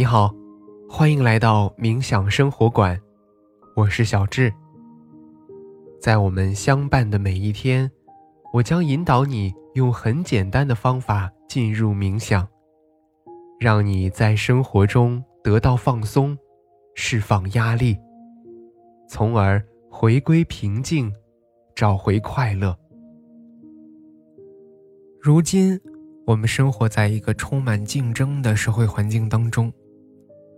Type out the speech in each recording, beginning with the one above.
你好，欢迎来到冥想生活馆，我是小智。在我们相伴的每一天，我将引导你用很简单的方法进入冥想，让你在生活中得到放松，释放压力，从而回归平静，找回快乐。如今，我们生活在一个充满竞争的社会环境当中。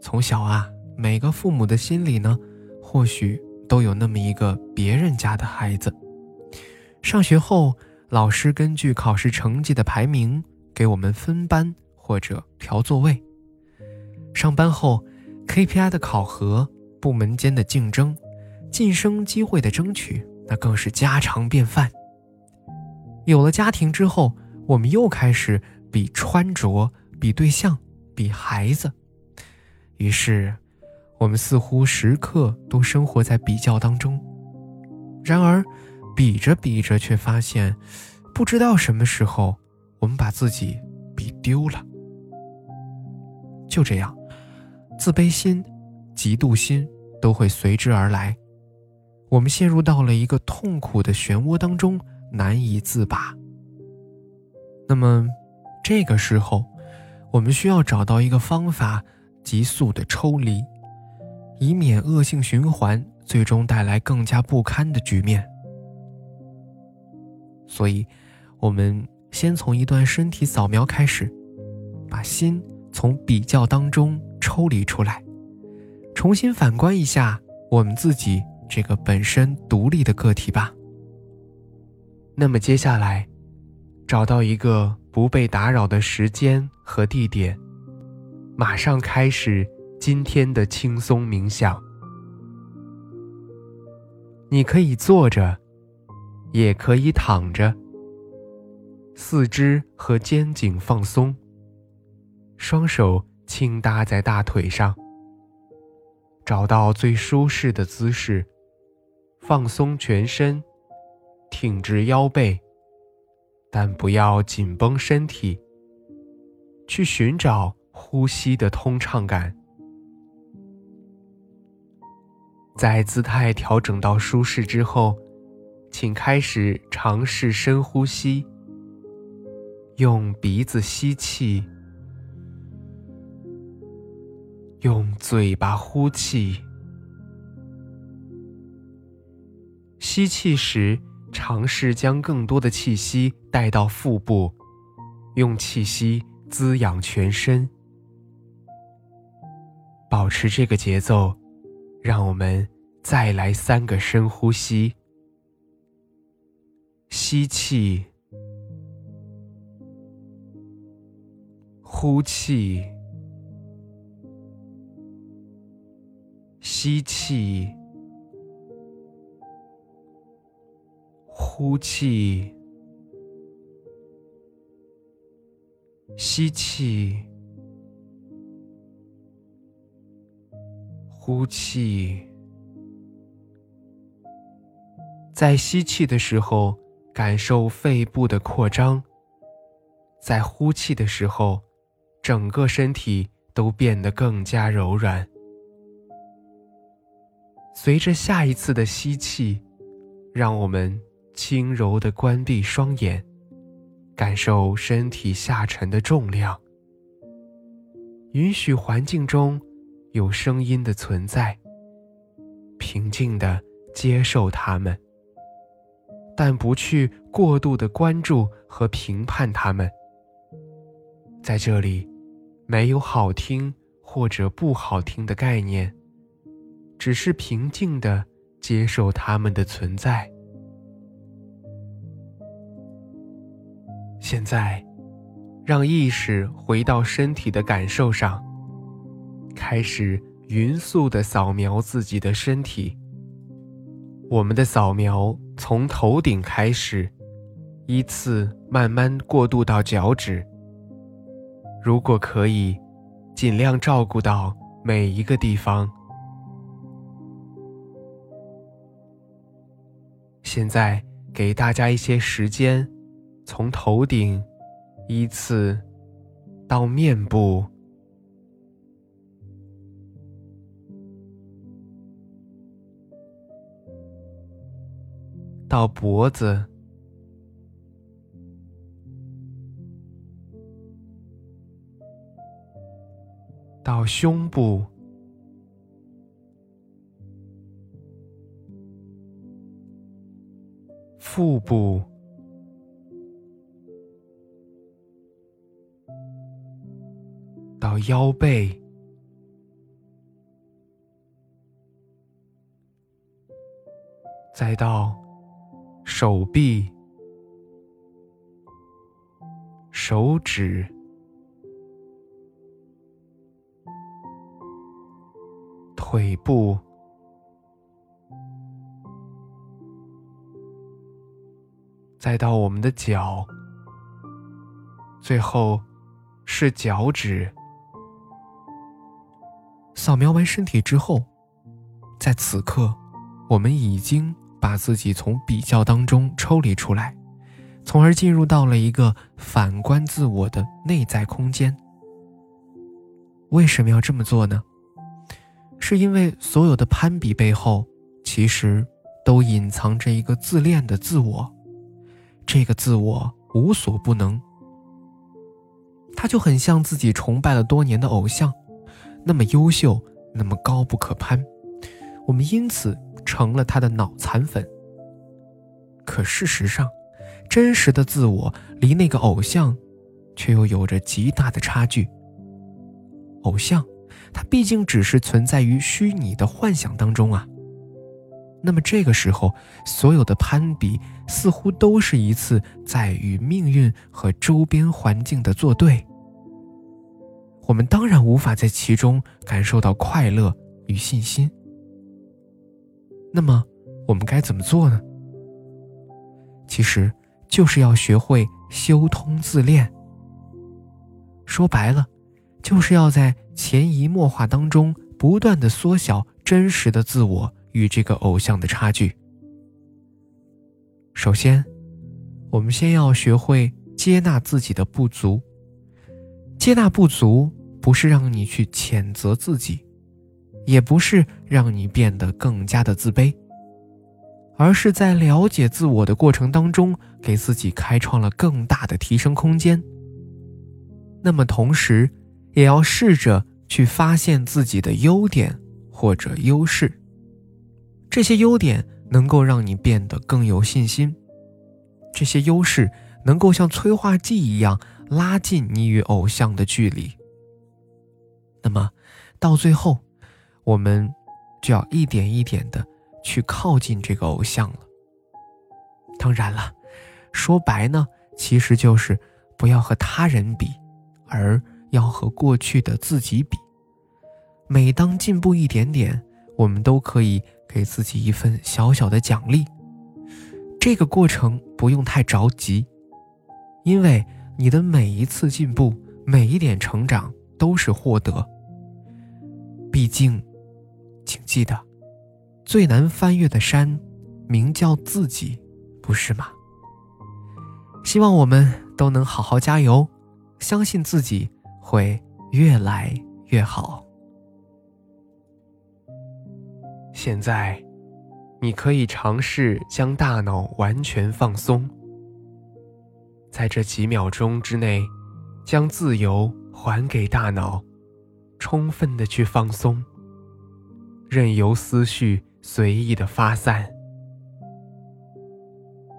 从小啊，每个父母的心里呢，或许都有那么一个别人家的孩子。上学后，老师根据考试成绩的排名给我们分班或者调座位。上班后，KPI 的考核、部门间的竞争、晋升机会的争取，那更是家常便饭。有了家庭之后，我们又开始比穿着、比对象、比孩子。于是，我们似乎时刻都生活在比较当中。然而，比着比着，却发现，不知道什么时候，我们把自己比丢了。就这样，自卑心、嫉妒心都会随之而来。我们陷入到了一个痛苦的漩涡当中，难以自拔。那么，这个时候，我们需要找到一个方法。急速的抽离，以免恶性循环，最终带来更加不堪的局面。所以，我们先从一段身体扫描开始，把心从比较当中抽离出来，重新反观一下我们自己这个本身独立的个体吧。那么接下来，找到一个不被打扰的时间和地点。马上开始今天的轻松冥想。你可以坐着，也可以躺着。四肢和肩颈放松，双手轻搭在大腿上。找到最舒适的姿势，放松全身，挺直腰背，但不要紧绷身体。去寻找。呼吸的通畅感，在姿态调整到舒适之后，请开始尝试深呼吸。用鼻子吸气，用嘴巴呼气。吸气时，尝试将更多的气息带到腹部，用气息滋养全身。保持这个节奏，让我们再来三个深呼吸。吸气，呼气，吸气，呼气，吸气。呼气，在吸气的时候，感受肺部的扩张；在呼气的时候，整个身体都变得更加柔软。随着下一次的吸气，让我们轻柔的关闭双眼，感受身体下沉的重量，允许环境中。有声音的存在，平静的接受它们，但不去过度的关注和评判它们。在这里，没有好听或者不好听的概念，只是平静的接受它们的存在。现在，让意识回到身体的感受上。开始匀速的扫描自己的身体。我们的扫描从头顶开始，依次慢慢过渡到脚趾。如果可以，尽量照顾到每一个地方。现在给大家一些时间，从头顶依次到面部。到脖子，到胸部，腹部。到腰背，再到手臂、手指、腿部，再到我们的脚，最后是脚趾。扫描完身体之后，在此刻，我们已经把自己从比较当中抽离出来，从而进入到了一个反观自我的内在空间。为什么要这么做呢？是因为所有的攀比背后，其实都隐藏着一个自恋的自我，这个自我无所不能，他就很像自己崇拜了多年的偶像。那么优秀，那么高不可攀，我们因此成了他的脑残粉。可事实上，真实的自我离那个偶像，却又有着极大的差距。偶像，他毕竟只是存在于虚拟的幻想当中啊。那么这个时候，所有的攀比似乎都是一次在与命运和周边环境的作对。我们当然无法在其中感受到快乐与信心。那么，我们该怎么做呢？其实，就是要学会修通自恋。说白了，就是要在潜移默化当中不断的缩小真实的自我与这个偶像的差距。首先，我们先要学会接纳自己的不足。接纳不足，不是让你去谴责自己，也不是让你变得更加的自卑，而是在了解自我的过程当中，给自己开创了更大的提升空间。那么，同时也要试着去发现自己的优点或者优势，这些优点能够让你变得更有信心，这些优势能够像催化剂一样。拉近你与偶像的距离。那么，到最后，我们就要一点一点的去靠近这个偶像了。当然了，说白呢，其实就是不要和他人比，而要和过去的自己比。每当进步一点点，我们都可以给自己一份小小的奖励。这个过程不用太着急，因为。你的每一次进步，每一点成长都是获得。毕竟，请记得，最难翻越的山，名叫自己，不是吗？希望我们都能好好加油，相信自己会越来越好。现在，你可以尝试将大脑完全放松。在这几秒钟之内，将自由还给大脑，充分的去放松，任由思绪随意的发散，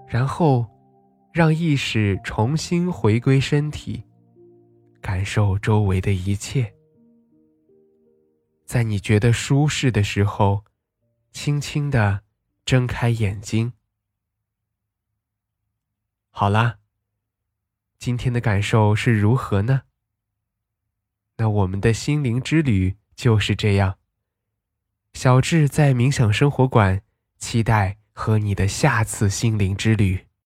然后让意识重新回归身体，感受周围的一切。在你觉得舒适的时候，轻轻的睁开眼睛。好啦。今天的感受是如何呢？那我们的心灵之旅就是这样。小智在冥想生活馆，期待和你的下次心灵之旅。